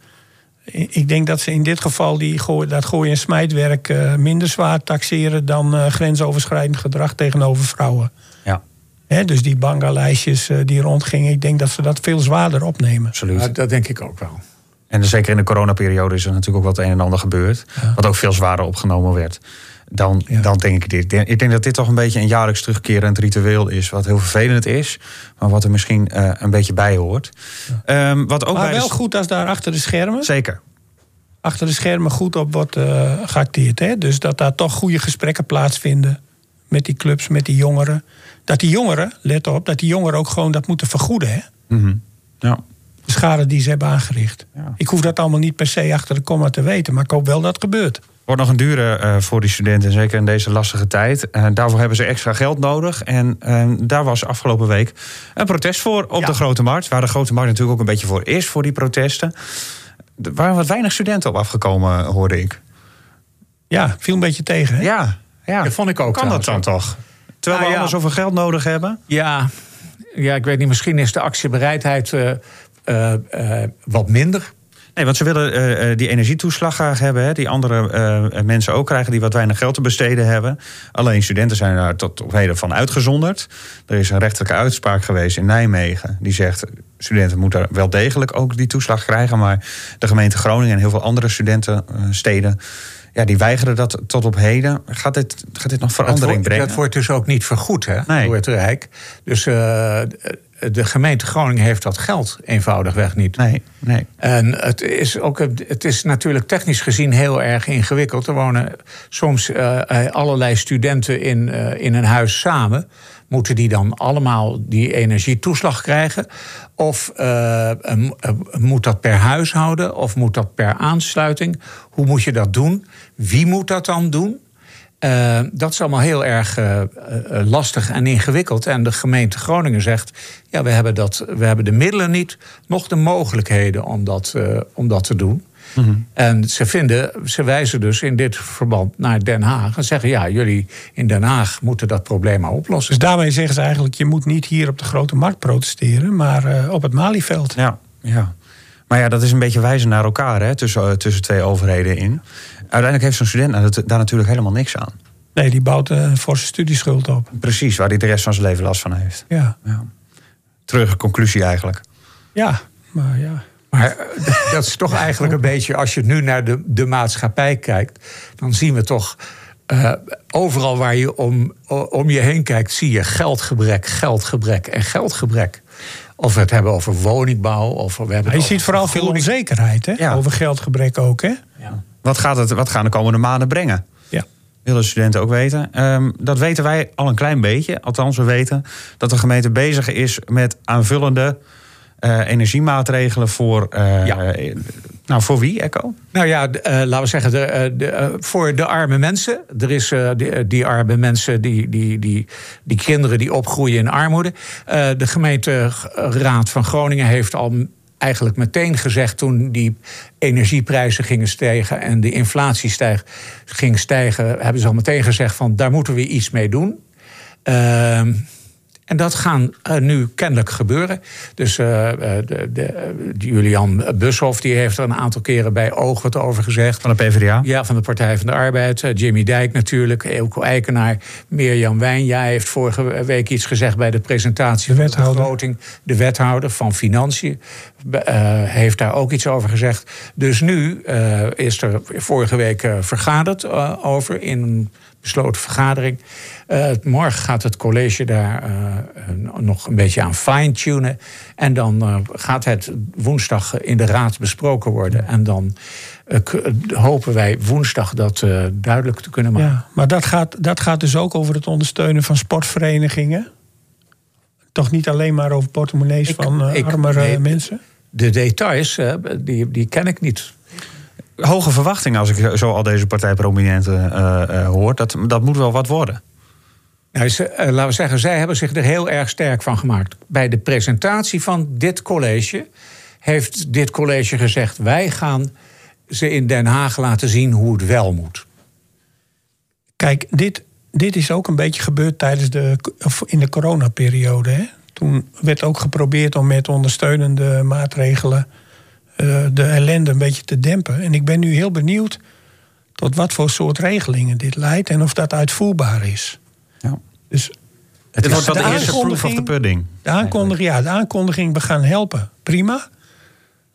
Ik denk dat ze in dit geval die gooi, dat gooi- en smijtwerk eh, minder zwaar taxeren dan eh, grensoverschrijdend gedrag tegenover vrouwen.
Ja,
Hè, dus die banga-lijstjes eh, die rondgingen, ik denk dat ze dat veel zwaarder opnemen.
absoluut.
Ja, dat denk ik ook wel.
En zeker in de coronaperiode is er natuurlijk ook wat een en ander gebeurd. Wat ook veel zwaarder opgenomen werd. Dan,
Ja.
dan denk ik dit. Ik denk dat dit toch een beetje een jaarlijks terugkerend ritueel is. Wat heel vervelend is. Maar wat er misschien eh, een beetje bij hoort. Ehm, wat ook
Maar
bij de-
wel goed als daar achter de schermen,
Zeker.
achter de schermen goed op wordt eh, geacteerd. Hè? Dus dat daar toch goede gesprekken plaatsvinden met die clubs, met die jongeren. Dat die jongeren, let op, dat die jongeren ook gewoon dat moeten vergoeden. Hè?
Mhm. Ja.
de schade die ze hebben aangericht.
Ja.
Ik hoef dat allemaal niet per se achter de komma te weten, maar ik hoop wel dat het gebeurt.
Wordt nog een dure eh, voor die studenten, zeker in deze lastige tijd. Eh, daarvoor hebben ze extra geld nodig. En eh, daar was afgelopen week een protest voor op
Ja.
de Grote Markt. Waar de Grote Markt natuurlijk ook een beetje voor is, voor die protesten. Er waren wat weinig studenten op afgekomen, hoorde ik.
Ja, viel een beetje tegen. Hè?
Ja, ja.
Dat vond ik ook
Kan dat dan toch? Terwijl we
Nou ja.
allemaal zoveel geld nodig hebben.
Ja, ja, ik weet niet, misschien is de actiebereidheid eh, wat minder.
Nee, want ze willen eh, eh, die energietoeslag graag hebben. Hè, die andere eh, mensen ook krijgen die wat weinig geld te besteden hebben. Alleen studenten zijn daar tot op heden van uitgezonderd. Er is een rechterlijke uitspraak geweest in Nijmegen. Die zegt, studenten moeten wel degelijk ook die toeslag krijgen. Maar de gemeente Groningen en heel veel andere studentensteden... Ja, die weigeren dat tot op heden. Gaat dit, gaat dit nog
Dat
verandering
wordt,
brengen?
dat wordt dus ook niet vergoed hè,
Nee.
door het Rijk. Dus de gemeente Groningen heeft dat geld eenvoudigweg niet.
Nee, nee.
En het is, ook, het is natuurlijk technisch gezien heel erg ingewikkeld. Er wonen soms eh, allerlei studenten in, eh, in een huis samen. Moeten die dan allemaal die energietoeslag krijgen? Of eh, eh, eh, moet dat per huishouden? Of moet dat per aansluiting? Hoe moet je dat doen? Wie moet dat dan doen? Eh, dat is allemaal heel erg eh, eh, lastig en ingewikkeld. En de gemeente Groningen zegt: ja, we hebben, dat, we hebben de middelen niet, nog de mogelijkheden om dat, eh, om dat te doen. En ze vinden, ze wijzen dus in dit verband naar Den Haag en zeggen: ja, jullie in Den Haag moeten dat probleem maar oplossen.
Dus daarmee zeggen ze eigenlijk, je moet niet hier op de grote markt protesteren, maar eh, op het Malieveld.
Ja, ja. Maar ja, dat is een beetje wijzen naar elkaar, hè, tussen, tussen twee overheden in. Uiteindelijk heeft zo'n student dat- daar natuurlijk helemaal niks aan.
Nee, die bouwt een forse studieschuld op.
Precies, waar hij de rest van zijn leven last van heeft.
Ja,
Ja. Terug conclusie eigenlijk.
ja maar ja.
Maar eh, dat is toch eigenlijk een beetje, als je nu naar de, de maatschappij kijkt, dan zien we toch. eh, overal waar je om, om je heen kijkt, zie je geldgebrek, geldgebrek en geldgebrek. Of we het hebben over woningbouw, of we hebben
Maar je
over
ziet vooral veel onzekerheid, hè?
Ja.
Over geldgebrek ook, hè?
Wat, gaat het, wat gaan de komende maanden brengen?
Ja.
Willen de studenten ook weten. Ehm, dat weten wij al een klein beetje. Althans, we weten dat de gemeente bezig is met aanvullende eh, energiemaatregelen voor. eh,
Ja.
nou, voor wie, Echo?
Nou ja, eh, laten we zeggen, de, de, voor de arme mensen. Er is die, die arme mensen, die, die, die, die kinderen die opgroeien in armoede. De gemeenteraad van Groningen heeft al eigenlijk meteen gezegd toen die energieprijzen gingen stijgen en de inflatie stijg, ging stijgen, hebben ze al meteen gezegd van daar moeten we iets mee doen. Ehm, en dat gaan uh, nu kennelijk gebeuren. Dus uh, de, de, Julian Bushoff die heeft er een aantal keren bij Oog wat over gezegd.
Van de PvdA?
Ja, van de Partij van de Arbeid. Jimmy Dijk natuurlijk, Eelco Eikenaar. Mirjam Wijnja heeft vorige week iets gezegd bij de presentatie
de
van de begroting. De wethouder van Financiën heeft daar ook iets over gezegd. Dus nu is er vorige week vergaderd over in een besloten vergadering. Morgen gaat het college daar nog een beetje aan fine-tunen. En dan uh, gaat het woensdag in de raad besproken worden. En dan hopen wij woensdag dat duidelijk te kunnen maken. Ja,
maar dat gaat, dat gaat dus ook over het ondersteunen van sportverenigingen? Toch niet alleen maar over portemonnees ik, van ik, armere nee, mensen?
De details, die, die ken ik niet
hoge verwachtingen als ik zo al deze partijprominenten uh, hoor. Dat, dat moet wel wat worden.
Nou, ze, laten we zeggen, zij hebben zich er heel erg sterk van gemaakt. Bij de presentatie van dit college heeft dit college gezegd: wij gaan ze in Den Haag laten zien hoe het wel moet.
Kijk, dit, dit is ook een beetje gebeurd tijdens de, in de coronaperiode. Hè? Toen werd ook geprobeerd om met ondersteunende maatregelen uh, de ellende een beetje te dempen. En ik ben nu heel benieuwd tot wat voor soort regelingen dit leidt en of dat uitvoerbaar is.
Ja. Dus het wordt wel de, eerste proof of the pudding.
De aankondiging, ja, de aankondiging, we gaan helpen, prima.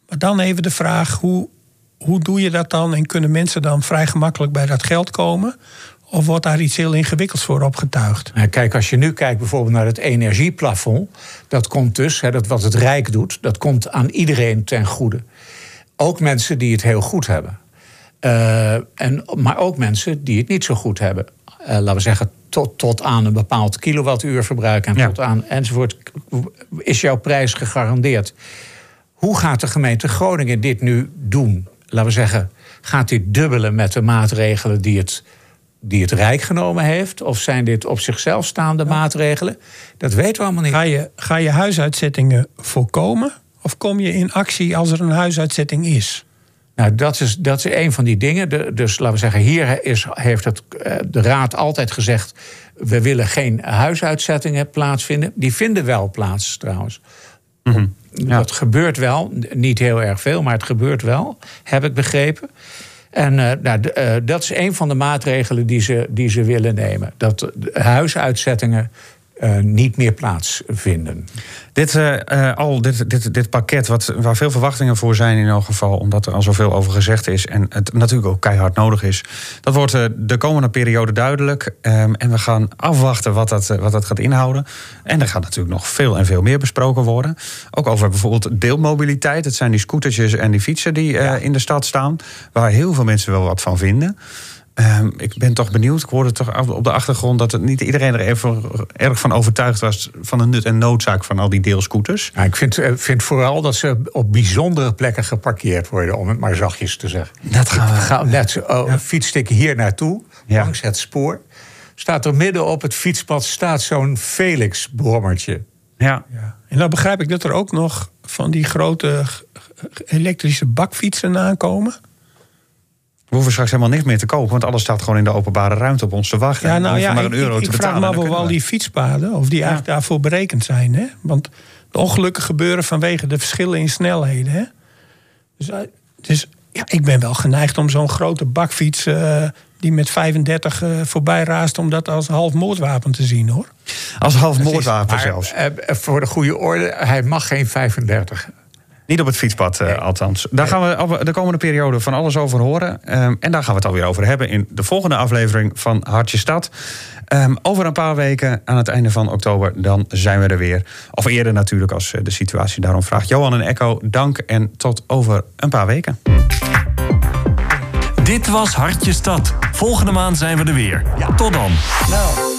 Maar dan even de vraag, hoe, hoe doe je dat dan? En kunnen mensen dan vrij gemakkelijk bij dat geld komen? Of wordt daar iets heel ingewikkelds voor opgetuigd?
kijk, als je nu kijkt bijvoorbeeld naar het energieplafond, dat komt dus, hè, dat wat het Rijk doet, dat komt aan iedereen ten goede. Ook mensen die het heel goed hebben. Uh, en, maar ook mensen die het niet zo goed hebben. Uh, laten we zeggen, tot, tot aan een bepaald kilowattuurverbruik en tot aan enzovoort, is jouw prijs gegarandeerd. Hoe gaat de gemeente Groningen dit nu doen? Laten we zeggen, gaat dit dubbelen met de maatregelen die het die het Rijk genomen heeft? Of zijn dit op zichzelf staande maatregelen? Dat weten we allemaal niet.
Ga je, ga je huisuitzettingen voorkomen? Of kom je in actie als er een huisuitzetting is?
Nou, dat is, dat is een van die dingen. De, dus laten we zeggen, hier is, heeft het, eh, de Raad altijd gezegd... we willen geen huisuitzettingen plaatsvinden. Die vinden wel plaats trouwens. Mm Dat gebeurt wel, niet heel erg veel, maar het gebeurt wel, heb ik begrepen. En uh, nou, uh, dat is een van de maatregelen die ze, die ze willen nemen. Dat huisuitzettingen uh, niet meer plaatsvinden.
Dit, uh, al, dit, dit, dit pakket, wat, waar veel verwachtingen voor zijn in elk geval, omdat er al zoveel over gezegd is en het natuurlijk ook keihard nodig is, dat wordt de komende periode duidelijk. Um, en we gaan afwachten wat dat, wat dat gaat inhouden. En er gaat natuurlijk nog veel en veel meer besproken worden. Ook over bijvoorbeeld deelmobiliteit. Het zijn die scootertjes en die fietsen die ja. in de stad staan, waar heel veel mensen wel wat van vinden. Um, ik ben toch benieuwd. Ik hoorde toch op de achtergrond dat het niet iedereen er even erg van overtuigd was van de nut en noodzaak van al die deelscooters.
Ja, ik vind, eh, vind vooral dat ze op bijzondere plekken geparkeerd worden, om het maar zachtjes te zeggen.
Dat gaan we. Ga,
net zo, oh, ja. fiets ik hier naartoe, ja. langs het spoor. Staat er midden op het fietspad staat zo'n Felix-brommertje.
Ja. ja.
En dan begrijp ik dat er ook nog van die grote elektrische bakfietsen aankomen.
We hoeven straks helemaal niks meer te kopen, want alles staat gewoon in de openbare ruimte op ons te wachten.
Ja, nou ja, maar een euro ik, ik, te betalen. vraag me af of al die fietspaden, of die eigenlijk daarvoor berekend zijn. Hè? Want de ongelukken gebeuren vanwege de verschillen in snelheden. Hè? Dus, dus ja, ik ben wel geneigd om zo'n grote bakfiets uh, die met 35 uh, voorbij raast, om dat als half moordwapen te zien hoor.
Als half moordwapen zelfs.
Uh, voor de goede orde, hij mag geen 35
niet op het fietspad, uh, althans. Daar gaan we de komende periode van alles over horen. Um, en daar gaan we het alweer over hebben in de volgende aflevering van Hartje Stad. Um, over een paar weken, aan het einde van oktober, dan zijn we er weer. Of eerder natuurlijk, als eh, de situatie daarom vraagt. Johan en Echo, dank en tot over een paar weken.
Dit was Hartje Stad. Volgende maand zijn we er weer. Tot dan. Nou.